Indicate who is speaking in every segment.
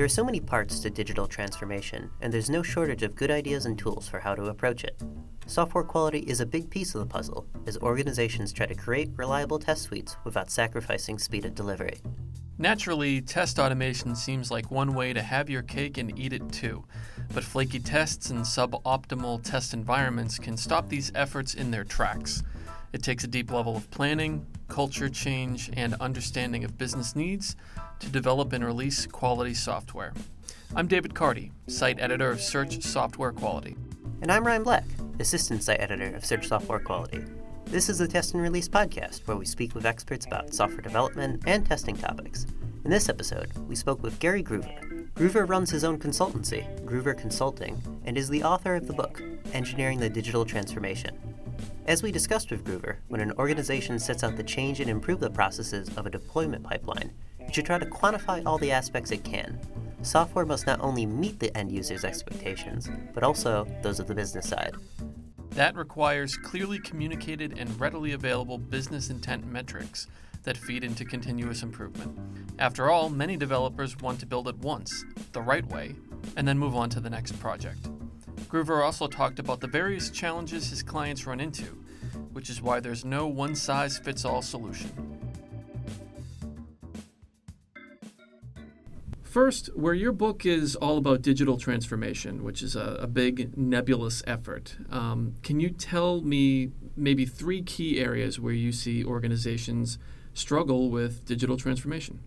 Speaker 1: There are so many parts to digital transformation, and there's no shortage of good ideas and tools for how to approach it. Software quality is a big piece of the puzzle as organizations try to create reliable test suites without sacrificing speed of delivery.
Speaker 2: Naturally, test automation seems like one way to have your cake and eat it too. But flaky tests and suboptimal test environments can stop these efforts in their tracks. It takes a deep level of planning, culture change, and understanding of business needs to develop and release quality software. I'm David Carty, site editor of Search Software Quality.
Speaker 1: And I'm Ryan Black, assistant site editor of Search Software Quality. This is the Test and Release podcast, where we speak with experts about software development and testing topics. In this episode, we spoke with Gary Gruver. Gruver runs his own consultancy, Gruver Consulting, and is the author of the book, Engineering the Digital Transformation. As we discussed with Gruver, when an organization sets out to change and improve the processes of a deployment pipeline, it should try to quantify all the aspects it can. Software must not only meet the end user's expectations, but also those of the business side.
Speaker 2: That requires clearly communicated and readily available business intent metrics that feed into continuous improvement. After all, many developers want to build it once, the right way, and then move on to the next project. Gruver also talked about the various challenges his clients run into, which is why there's no one size fits all solution. First, where your book is all about digital transformation, which is a, a big nebulous effort, um, can you tell me maybe three key areas where you see organizations struggle with digital transformation?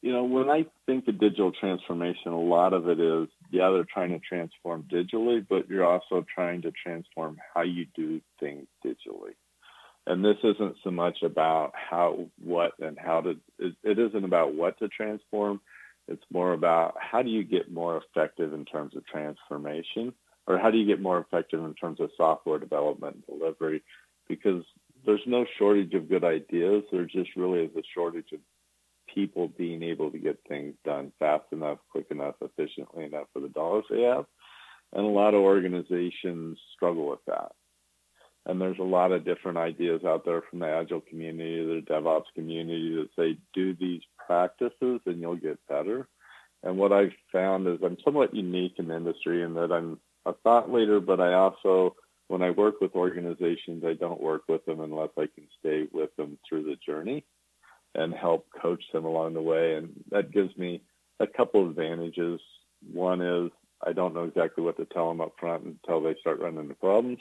Speaker 3: You know, when I think of digital transformation, a lot of it is, yeah, they're trying to transform digitally, but you're also trying to transform how you do things digitally. And this isn't so much about how, what, and how to, it, it isn't about what to transform. It's more about how do you get more effective in terms of transformation, or how do you get more effective in terms of software development and delivery? Because there's no shortage of good ideas. There just really is a shortage of people being able to get things done fast enough, quick enough, efficiently enough for the dollars they have. And a lot of organizations struggle with that. And there's a lot of different ideas out there from the Agile community, the DevOps community that say do these practices and you'll get better. And what I've found is I'm somewhat unique in the industry in that I'm a thought leader, but I also, when I work with organizations, I don't work with them unless I can stay with them through the journey and help coach them along the way. And that gives me a couple of advantages. One is I don't know exactly what to tell them up front until they start running into problems.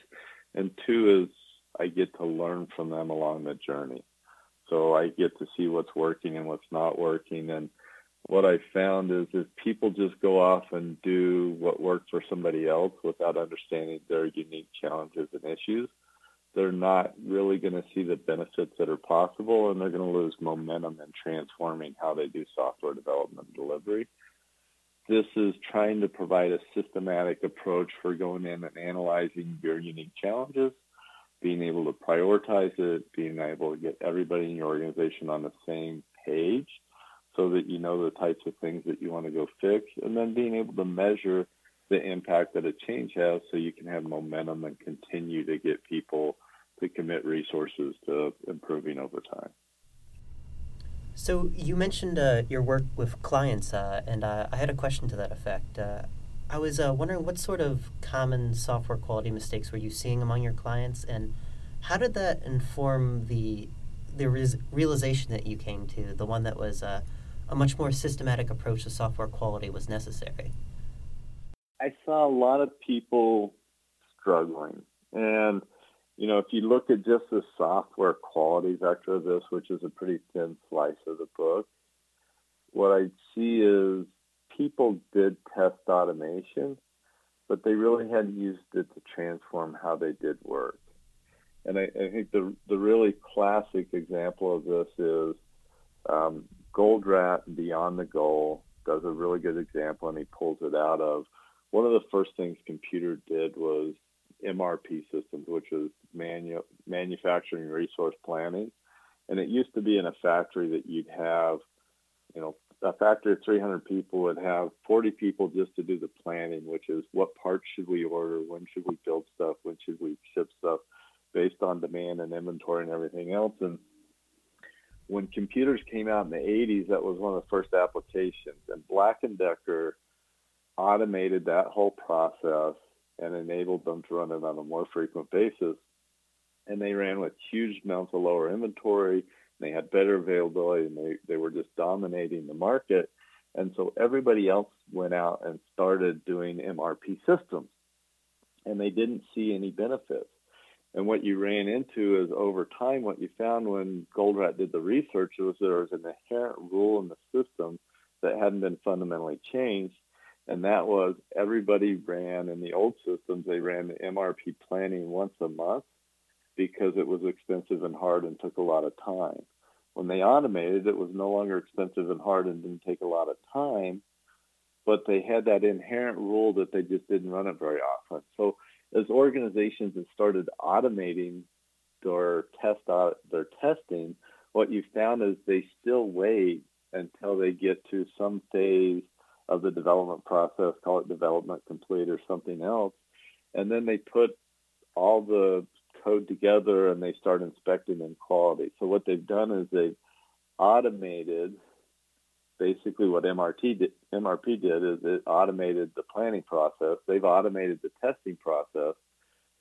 Speaker 3: And two is I get to learn from them along the journey. So I get to see what's working and what's not working. And what I found is if people just go off and do what worked for somebody else without understanding their unique challenges and issues, they're not really going to see the benefits that are possible and they're going to lose momentum in transforming how they do software development and delivery. This is trying to provide a systematic approach for going in and analyzing your unique challenges, being able to prioritize it, being able to get everybody in your organization on the same page so that you know the types of things that you want to go fix, and then being able to measure the impact that a change has so you can have momentum and continue to get people to commit resources to improving over time.
Speaker 1: So you mentioned uh, your work with clients, uh, and uh, I had a question to that effect. I was uh, wondering what sort of common software quality mistakes were you seeing among your clients, and how did that inform the the res- realization that you came to, the one that was uh, a much more systematic approach to software quality was necessary?
Speaker 3: I saw a lot of people struggling. And, you know, if you look at just the software quality vector of this, which is a pretty thin slice of the book, what I see is people did test automation, but they really hadn't used it to transform how they did work. And I, I think the, the really classic example of this is um, Goldratt Beyond the Goal does a really good example, and he pulls it out of one of the first things computer did was MRP systems, which was manu- manufacturing resource planning. And it used to be in a factory that you'd have, you know, a factory of 300 people would have 40 people just to do the planning, which is what parts should we order, when should we build stuff, when should we ship stuff, based on demand and inventory and everything else. And when computers came out in the 80s, that was one of the first applications. And Black & Decker automated that whole process and enabled them to run it on a more frequent basis. And they ran with huge amounts of lower inventory. They had better availability and they, they were just dominating the market. And so everybody else went out and started doing MRP systems. And they didn't see any benefits. And what you ran into is over time, what you found when Goldratt did the research was there was an inherent rule in the system that hadn't been fundamentally changed. And that was everybody ran in the old systems, they ran the MRP planning once a month because it was expensive and hard and took a lot of time. When they automated, it was no longer expensive and hard and didn't take a lot of time, but they had that inherent rule that they just didn't run it very often. So as organizations have started automating their test uh, their testing, what you found is they still wait until they get to some phase of the development process, call it development complete or something else, and then they put all the code together and they start inspecting in quality. So what they've done is they've automated basically what MRT did, MRP did is it automated the planning process. They've automated the testing process.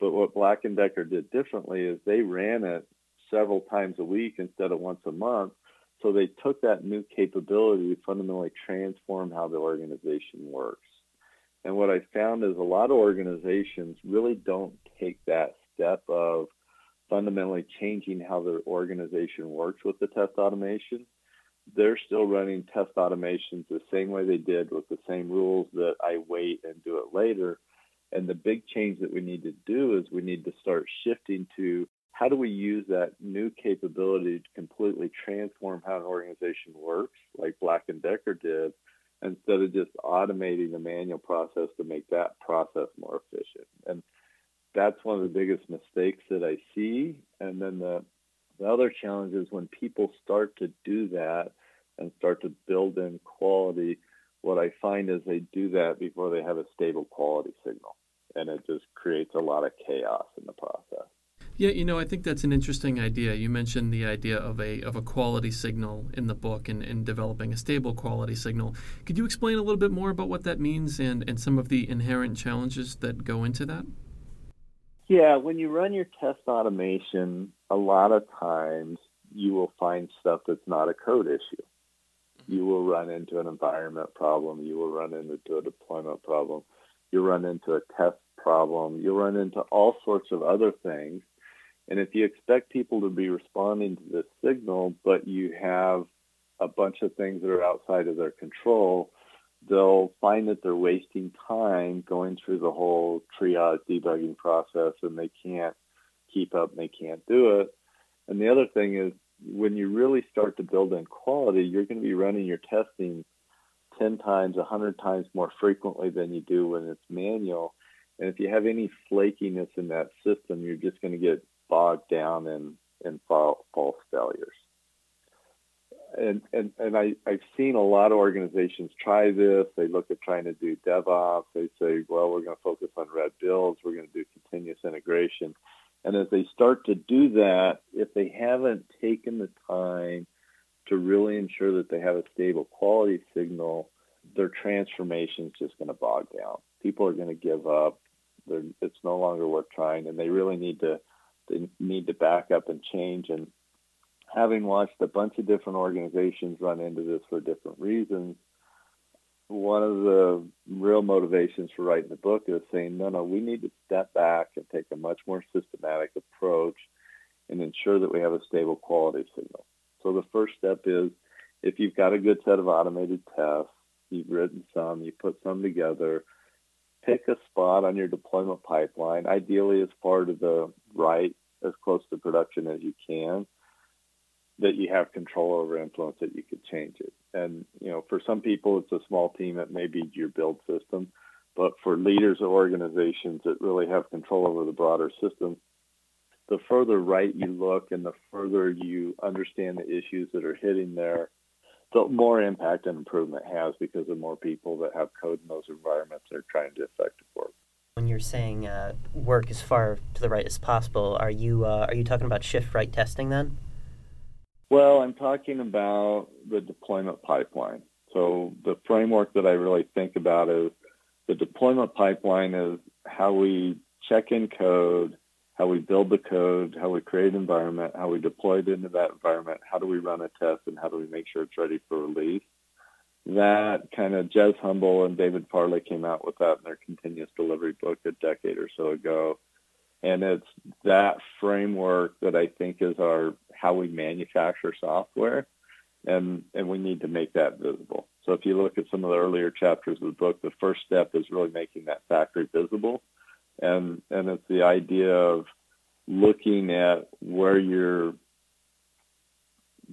Speaker 3: But what Black & Decker did differently is they ran it several times a week instead of once a month. So they took that new capability to fundamentally transform how the organization works. And what I found is a lot of organizations really don't take that step of fundamentally changing how their organization works with the test automation they're still running test automations the same way they did with the same rules that I wait and do it later. And the big change that we need to do is we need to start shifting to how do we use that new capability to completely transform how an organization works, like Black and Decker did, instead of just automating the manual process to make that process more efficient. And that's one of the biggest mistakes that I see. And then the the other challenge is when people start to do that and start to build in quality, what I find is they do that before they have a stable quality signal. And it just creates a lot of chaos in the process.
Speaker 2: Yeah, you know, I think that's an interesting idea. You mentioned the idea of a of a quality signal in the book and, and developing a stable quality signal. Could you explain a little bit more about what that means and, and some of the inherent challenges that go into that?
Speaker 3: Yeah, when you run your test automation, a lot of times you will find stuff that's not a code issue. Mm-hmm. You will run into an environment problem. You will run into a deployment problem. You'll run into a test problem. You'll run into all sorts of other things. And if you expect people to be responding to this signal, but you have a bunch of things that are outside of their control, they'll find that they're wasting time going through the whole triage debugging process and they can't keep up and they can't do it. And the other thing is when you really start to build in quality, you're going to be running your testing 10 times, 100 times more frequently than you do when it's manual. And if you have any flakiness in that system, you're just going to get bogged down in, in false failures and and and I I've seen a lot of organizations try this. They look at trying to do DevOps. They say, well, we're going to focus on red builds. We're going to do continuous integration. And as they start to do that, if they haven't taken the time to really ensure that they have a stable quality signal, their transformation is just going to bog down. People are going to give up. They're, it's no longer worth trying, and they really need to they need to back up and change and having watched a bunch of different organizations run into this for different reasons, one of the real motivations for writing the book is saying, no, no, we need to step back and take a much more systematic approach and ensure that we have a stable quality signal. So the first step is if you've got a good set of automated tests, you've written some, you put some together, pick a spot on your deployment pipeline, ideally as far to the right, as close to production as you can that you have control over influence that you could change it. And, you know, for some people, it's a small team. It may be your build system. But for leaders of organizations that really have control over the broader system, the further right you look and the further you understand the issues that are hitting there, the more impact and improvement has because the more people that have code in those environments are trying to effective work.
Speaker 1: When you're saying uh, work as far to the right as possible, are you uh, are you talking about shift right testing then?
Speaker 3: Well, I'm talking about the deployment pipeline. So the framework that I really think about is the deployment pipeline is how we check in code, how we build the code, how we create environment, how we deploy it into that environment, how do we run a test, and how do we make sure it's ready for release. That kind of Jez Humble and David Farley came out with that in their continuous delivery book a decade or so ago. And it's that framework that I think is our how we manufacture software and and we need to make that visible. So if you look at some of the earlier chapters of the book, the first step is really making that factory visible, and and it's the idea of looking at where you're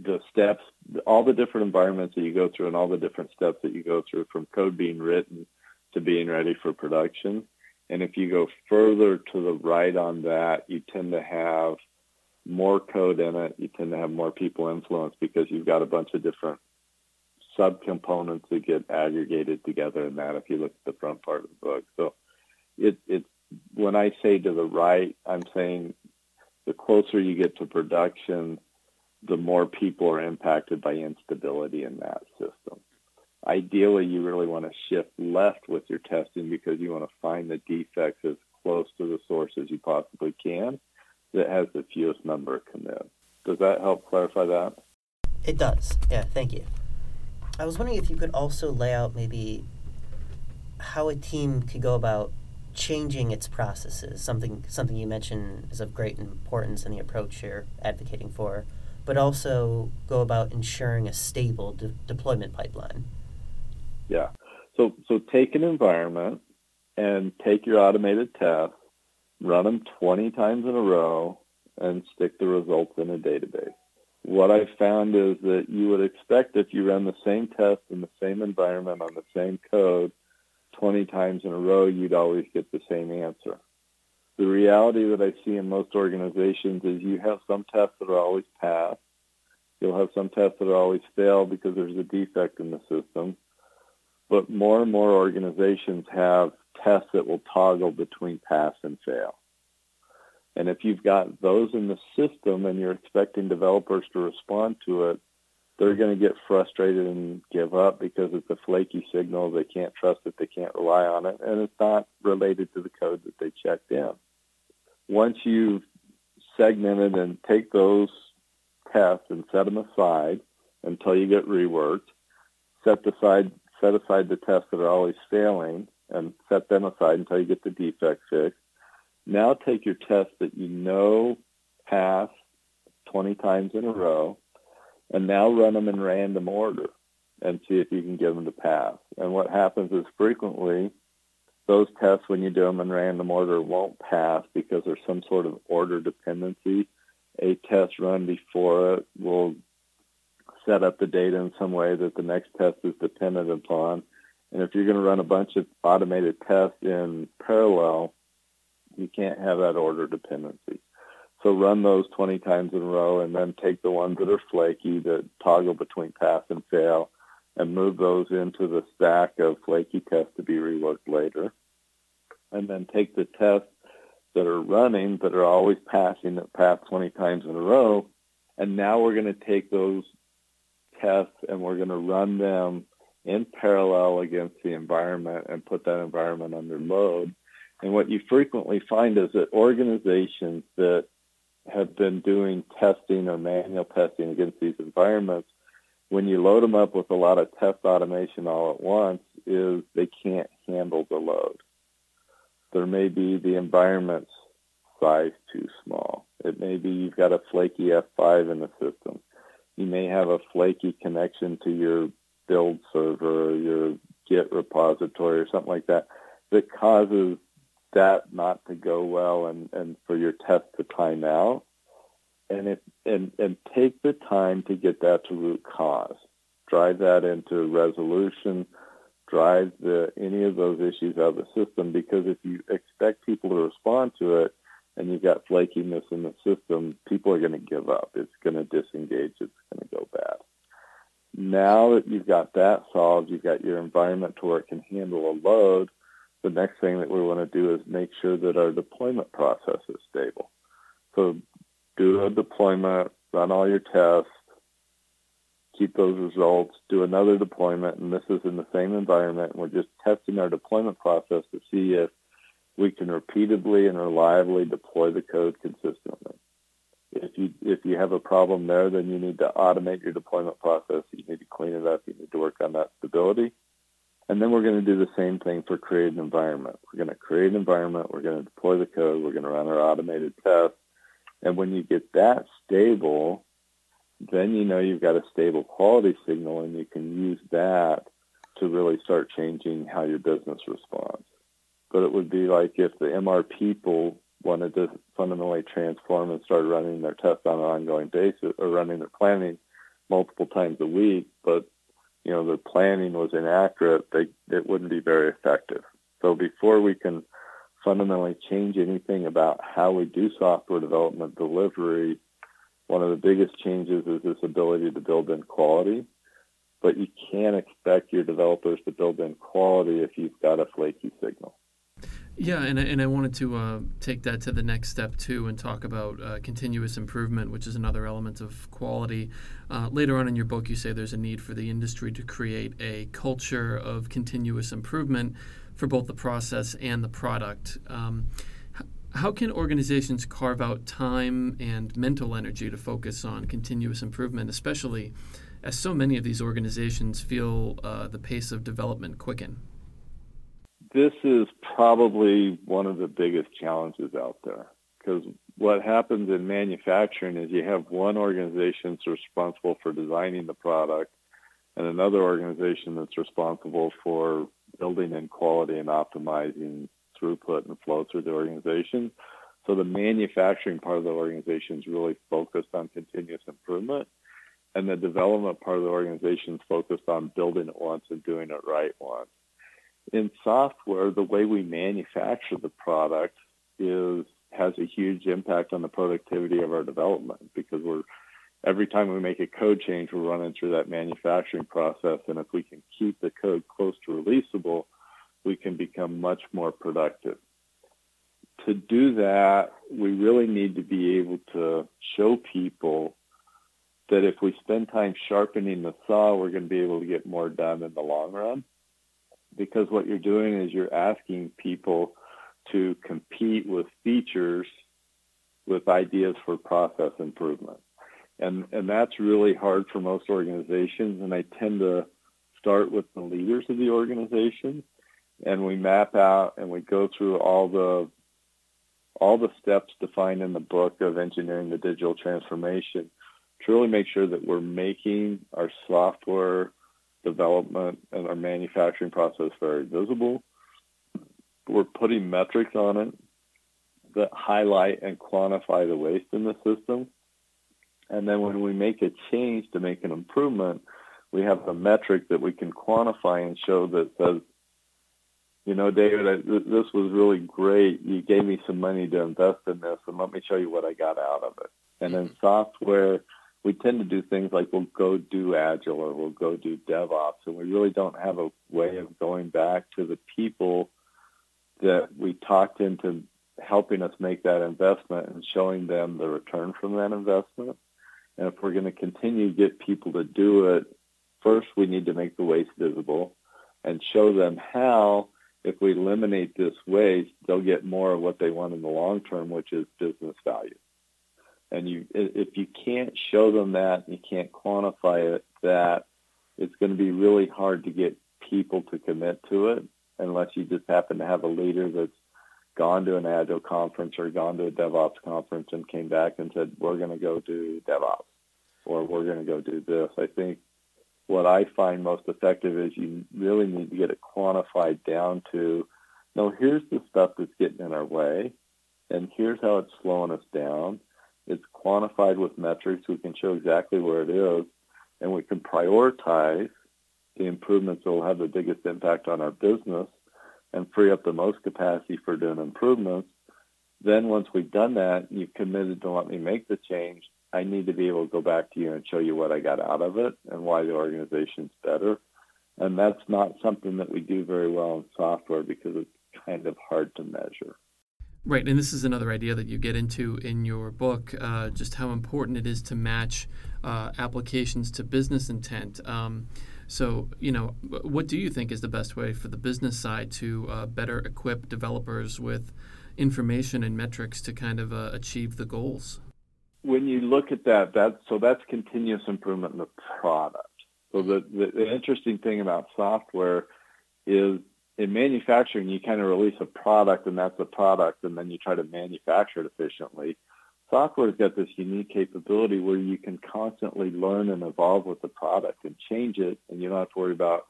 Speaker 3: the steps, all the different environments that you go through, and all the different steps that you go through from code being written to being ready for production. And if you go further to the right on that, you tend to have more code in it, you tend to have more people influenced because you've got a bunch of different subcomponents that get aggregated together in that if you look at the front part of the book. So it, when I say to the right, I'm saying the closer you get to production, the more people are impacted by instability in that system. Ideally, you really want to shift left with your testing because you want to find the defects as close to the source as you possibly can that has the fewest number of commits. Does that help clarify that?
Speaker 1: It does. Yeah, thank you. I was wondering if you could also lay out maybe how a team could go about changing its processes. Something something you mentioned is of great importance in the approach you're advocating for, but also go about ensuring a stable de- deployment pipeline.
Speaker 3: Yeah. So so take an environment and take your automated tests run them 20 times in a row, and stick the results in a database. What I found is that you would expect if you run the same test in the same environment on the same code 20 times in a row, you'd always get the same answer. The reality that I see in most organizations is you have some tests that are always pass. You'll have some tests that are always fail because there's a defect in the system. But more and more organizations have tests that will toggle between pass and fail. And if you've got those in the system and you're expecting developers to respond to it, they're going to get frustrated and give up because it's a flaky signal. They can't trust it. They can't rely on it. And it's not related to the code that they checked in. Once you've segmented and take those tests and set them aside until you get reworked, set aside, set aside the tests that are always failing and set them aside until you get the defect fixed. Now take your tests that you know pass 20 times in a row and now run them in random order and see if you can get them to pass. And what happens is frequently those tests, when you do them in random order, won't pass because there's some sort of order dependency. A test run before it will set up the data in some way that the next test is dependent upon. And if you're going to run a bunch of automated tests in parallel, you can't have that order dependency. So run those 20 times in a row and then take the ones that are flaky that toggle between pass and fail and move those into the stack of flaky tests to be reworked later. And then take the tests that are running that are always passing that pass 20 times in a row. And now we're going to take those tests and we're going to run them in parallel against the environment and put that environment under load. And what you frequently find is that organizations that have been doing testing or manual testing against these environments, when you load them up with a lot of test automation all at once, is they can't handle the load. There may be the environment's size too small. It may be you've got a flaky F5 in the system. You may have a flaky connection to your build server or your Git repository or something like that that causes that not to go well and, and for your test to time out. And it and, and take the time to get that to root cause. Drive that into resolution. Drive the any of those issues out of the system because if you expect people to respond to it and you've got flakiness in the system, people are going to give up. It's going to disengage. It's going to go bad. Now that you've got that solved, you've got your environment to where it can handle a load, the next thing that we want to do is make sure that our deployment process is stable. So do a deployment, run all your tests, keep those results, do another deployment, and this is in the same environment. And we're just testing our deployment process to see if we can repeatedly and reliably deploy the code consistently. If you if you have a problem there, then you need to automate your deployment process. You need to clean it up. You need to work on that stability. And then we're going to do the same thing for create an environment. We're going to create an environment. We're going to deploy the code. We're going to run our automated tests. And when you get that stable, then you know you've got a stable quality signal and you can use that to really start changing how your business responds. But it would be like if the MR people wanted to fundamentally transform and start running their tests on an ongoing basis or running their planning multiple times a week, but you know their planning was inaccurate, they it wouldn't be very effective. So before we can fundamentally change anything about how we do software development delivery, one of the biggest changes is this ability to build in quality. But you can't expect your developers to build in quality if you've got a flaky signal.
Speaker 2: Yeah, and I, and I wanted to uh, take that to the next step too and talk about uh, continuous improvement, which is another element of quality. Uh, later on in your book, you say there's a need for the industry to create a culture of continuous improvement for both the process and the product. Um, how can organizations carve out time and mental energy to focus on continuous improvement, especially as so many of these organizations feel uh, the pace of development quicken?
Speaker 3: This is probably one of the biggest challenges out there because what happens in manufacturing is you have one organization that's responsible for designing the product and another organization that's responsible for building in quality and optimizing throughput and flow through the organization. So the manufacturing part of the organization is really focused on continuous improvement and the development part of the organization is focused on building it once and doing it right once in software, the way we manufacture the product is has a huge impact on the productivity of our development because we're every time we make a code change, we're running through that manufacturing process, and if we can keep the code close to releasable, we can become much more productive. To do that, we really need to be able to show people that if we spend time sharpening the saw, we're going to be able to get more done in the long run because what you're doing is you're asking people to compete with features with ideas for process improvement. And, and that's really hard for most organizations. And I tend to start with the leaders of the organization and we map out and we go through all the all the steps defined in the book of engineering the digital transformation to really make sure that we're making our software development and our manufacturing process very visible. We're putting metrics on it that highlight and quantify the waste in the system. And then when we make a change to make an improvement, we have a metric that we can quantify and show that says, you know, David, I, this was really great. You gave me some money to invest in this, and let me show you what I got out of it. And in mm-hmm. software, we tend to do things like we'll go do Agile or we'll go do DevOps, and we really don't have a way of going back to the people that we talked into helping us make that investment and showing them the return from that investment. And if we're going to continue to get people to do it, first we need to make the waste visible and show them how if we eliminate this waste, they'll get more of what they want in the long term, which is business value and you if you can't show them that you can't quantify it that it's going to be really hard to get people to commit to it unless you just happen to have a leader that's gone to an agile conference or gone to a DevOps conference and came back and said we're going to go do DevOps or we're going to go do this. I think what I find most effective is you really need to get it quantified down to no, here's the stuff that's getting in our way, and here's how it's slowing us down, it's quantified with metrics. We can show exactly where it is, and we can prioritize the improvements that will have the biggest impact on our business and free up the most capacity for doing improvements. Then once we've done that, and you've committed to let me make the change, I need to be able to go back to you and show you what I got out of it and why the organization's better. And that's not something that we do very well in software because it's kind of hard to measure.
Speaker 2: Right, and this is another idea that you get into in your book, uh, just how important it is to match uh, applications to business intent. Um, so, you know, what do you think is the best way for the business side to uh, better equip developers with information and metrics to kind of uh, achieve the goals?
Speaker 3: When you look at that, that so that's continuous improvement in the product. So the, the, the interesting thing about software is in manufacturing, you kind of release a product and that's a product, and then you try to manufacture it efficiently. Software's got this unique capability where you can constantly learn and evolve with the product and change it, and you don't have to worry about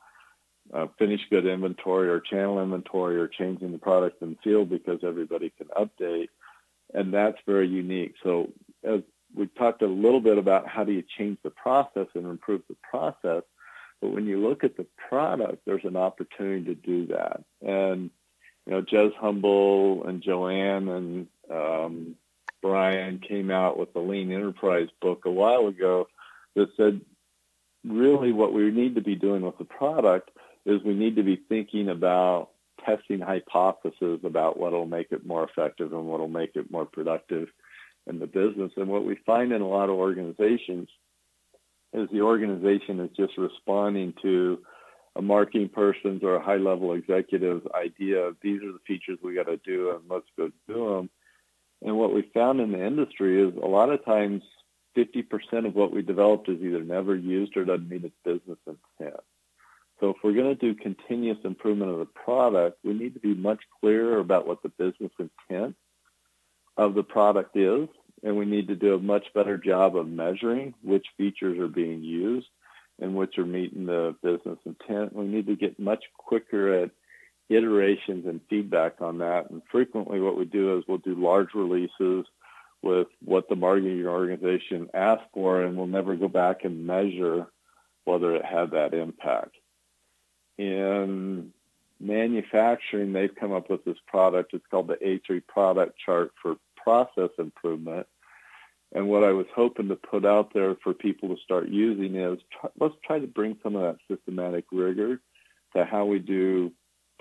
Speaker 3: uh, finished good inventory or channel inventory or changing the product in the field because everybody can update, and that's very unique. So as we talked a little bit about how do you change the process and improve the process, but when you look at the product, there's an opportunity to do that. And, you know, Jez Humble and Joanne and um, Brian came out with the Lean Enterprise book a while ago that said really what we need to be doing with the product is we need to be thinking about testing hypotheses about what will make it more effective and what will make it more productive in the business. And what we find in a lot of organizations is the organization is just responding to a marketing person's or a high level executive's idea of these are the features we got to do and let's go do them. And what we found in the industry is a lot of times 50% of what we developed is either never used or doesn't meet its business intent. So if we're going to do continuous improvement of the product, we need to be much clearer about what the business intent of the product is and we need to do a much better job of measuring which features are being used and which are meeting the business intent. We need to get much quicker at iterations and feedback on that. And frequently what we do is we'll do large releases with what the marketing organization asked for, and we'll never go back and measure whether it had that impact. In manufacturing, they've come up with this product. It's called the A3 product chart for process improvement. And what I was hoping to put out there for people to start using is try, let's try to bring some of that systematic rigor to how we do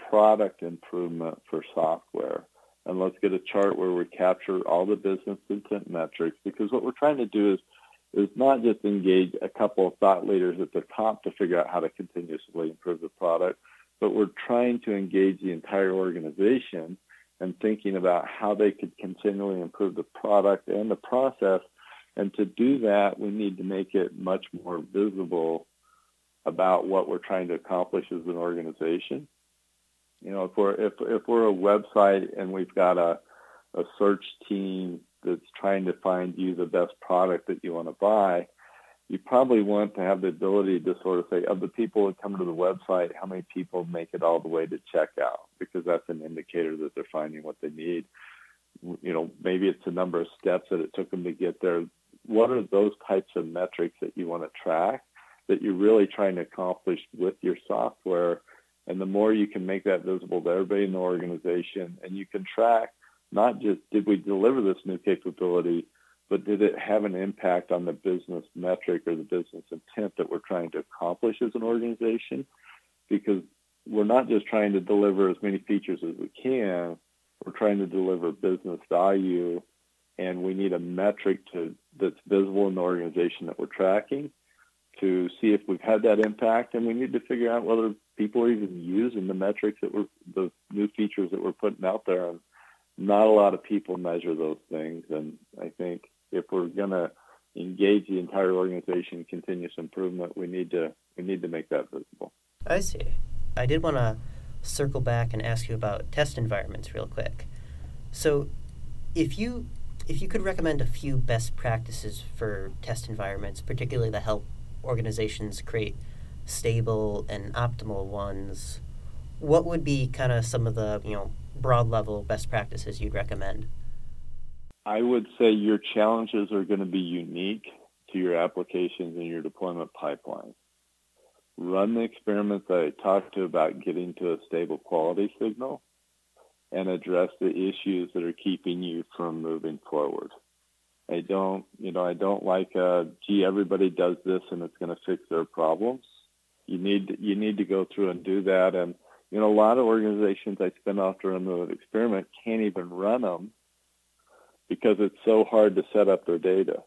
Speaker 3: product improvement for software. And let's get a chart where we capture all the business intent metrics because what we're trying to do is is not just engage a couple of thought leaders at the top to figure out how to continuously improve the product, but we're trying to engage the entire organization and thinking about how they could continually improve the product and the process. And to do that, we need to make it much more visible about what we're trying to accomplish as an organization. You know, if we're if if we're a website and we've got a a search team that's trying to find you the best product that you want to buy, you probably want to have the ability to sort of say, of the people that come to the website, how many people make it all the way to checkout? Because that's an indicator that they're finding what they need. You know, maybe it's the number of steps that it took them to get there. What are those types of metrics that you want to track that you're really trying to accomplish with your software? And the more you can make that visible to everybody in the organization and you can track not just did we deliver this new capability, but did it have an impact on the business metric or the business intent that we're trying to accomplish as an organization? Because we're not just trying to deliver as many features as we can, we're trying to deliver business value, and we need a metric to that's visible in the organization that we're tracking to see if we've had that impact, and we need to figure out whether people are even using the metrics that we're the new features that we're putting out there. Not a lot of people measure those things, and I think if we're going to engage the entire organization in continuous improvement, we need to we need to make that visible.
Speaker 1: I see. I did want to circle back and ask you about test environments real quick. So, if you if you could recommend a few best practices for test environments, particularly to help organizations create stable and optimal ones, what would be kind of some of the you know broad level best practices you'd recommend?
Speaker 3: I would say your challenges are going to be unique to your applications and your deployment pipeline. Run the experiments that I talked to about getting to a stable quality signal and address the issues that are keeping you from moving forward. I don't, you know, I don't like, uh, gee, everybody does this and it's going to fix their problems. You need, you need to go through and do that. And, you know, a lot of organizations I spin off to run experiment can't even run them because it's so hard to set up their data.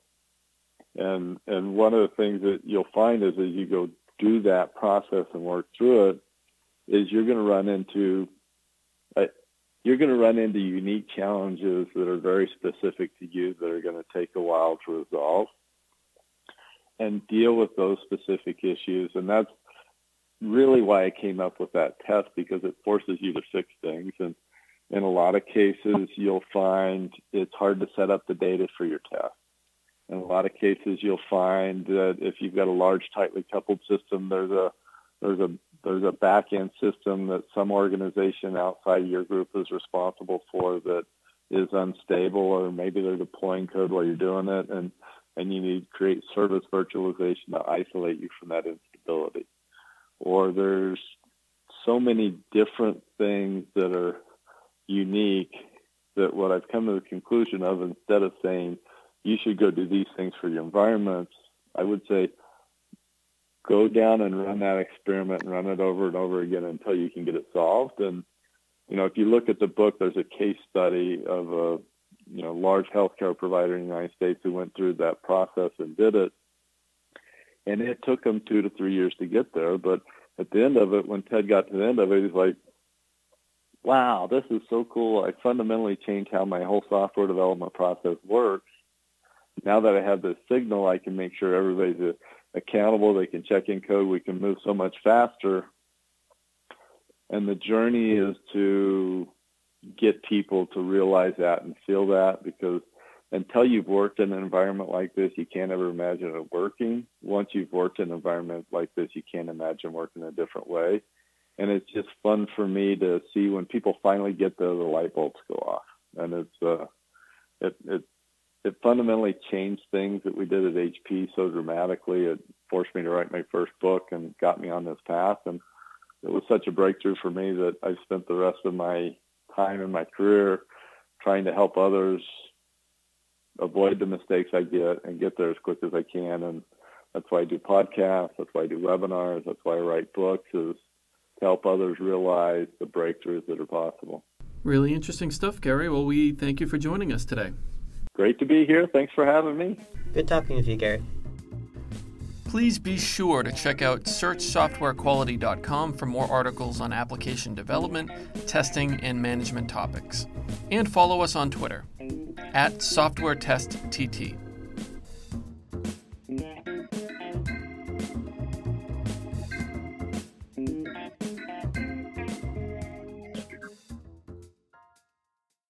Speaker 3: And and one of the things that you'll find is as you go do that process and work through it, is you're going to run into uh, you're going to run into unique challenges that are very specific to you that are going to take a while to resolve and deal with those specific issues. And that's really why I came up with that test because it forces you to fix things. And in a lot of cases, you'll find it's hard to set up the data for your test. In a lot of cases, you'll find that if you've got a large, tightly coupled system, there's a there's a there's a back end system that some organization outside your group is responsible for that is unstable, or maybe they're deploying code while you're doing it, and and you need to create service virtualization to isolate you from that instability. Or there's so many different things that are unique that what I've come to the conclusion of, instead of saying you should go do these things for your environments, I would say go down and run that experiment and run it over and over again until you can get it solved. And you know, if you look at the book, there's a case study of a you know large healthcare provider in the United States who went through that process and did it. And it took them two to three years to get there, but at the end of it, when Ted got to the end of it, he's like, wow, this is so cool. I fundamentally changed how my whole software development process works. Now that I have this signal, I can make sure everybody's accountable. They can check in code. We can move so much faster. And the journey is to get people to realize that and feel that because until you've worked in an environment like this, you can't ever imagine it working. Once you've worked in an environment like this, you can't imagine working a different way and it's just fun for me to see when people finally get there, the light bulbs go off, and it's uh, it it it fundamentally changed things that we did at HP so dramatically. It forced me to write my first book and got me on this path, and it was such a breakthrough for me that I spent the rest of my time in my career trying to help others avoid the mistakes I get and get there as quick as I can. And that's why I do podcasts. That's why I do webinars. That's why I write books. Is to help others realize the breakthroughs that are possible.
Speaker 2: Really interesting stuff, Gary. Well, we thank you for joining us today.
Speaker 3: Great to be here. Thanks for having me.
Speaker 1: Good talking with you, Gary.
Speaker 2: Please be sure to check out searchsoftwarequality.com for more articles on application development, testing, and management topics. And follow us on Twitter at SoftwareTestTT.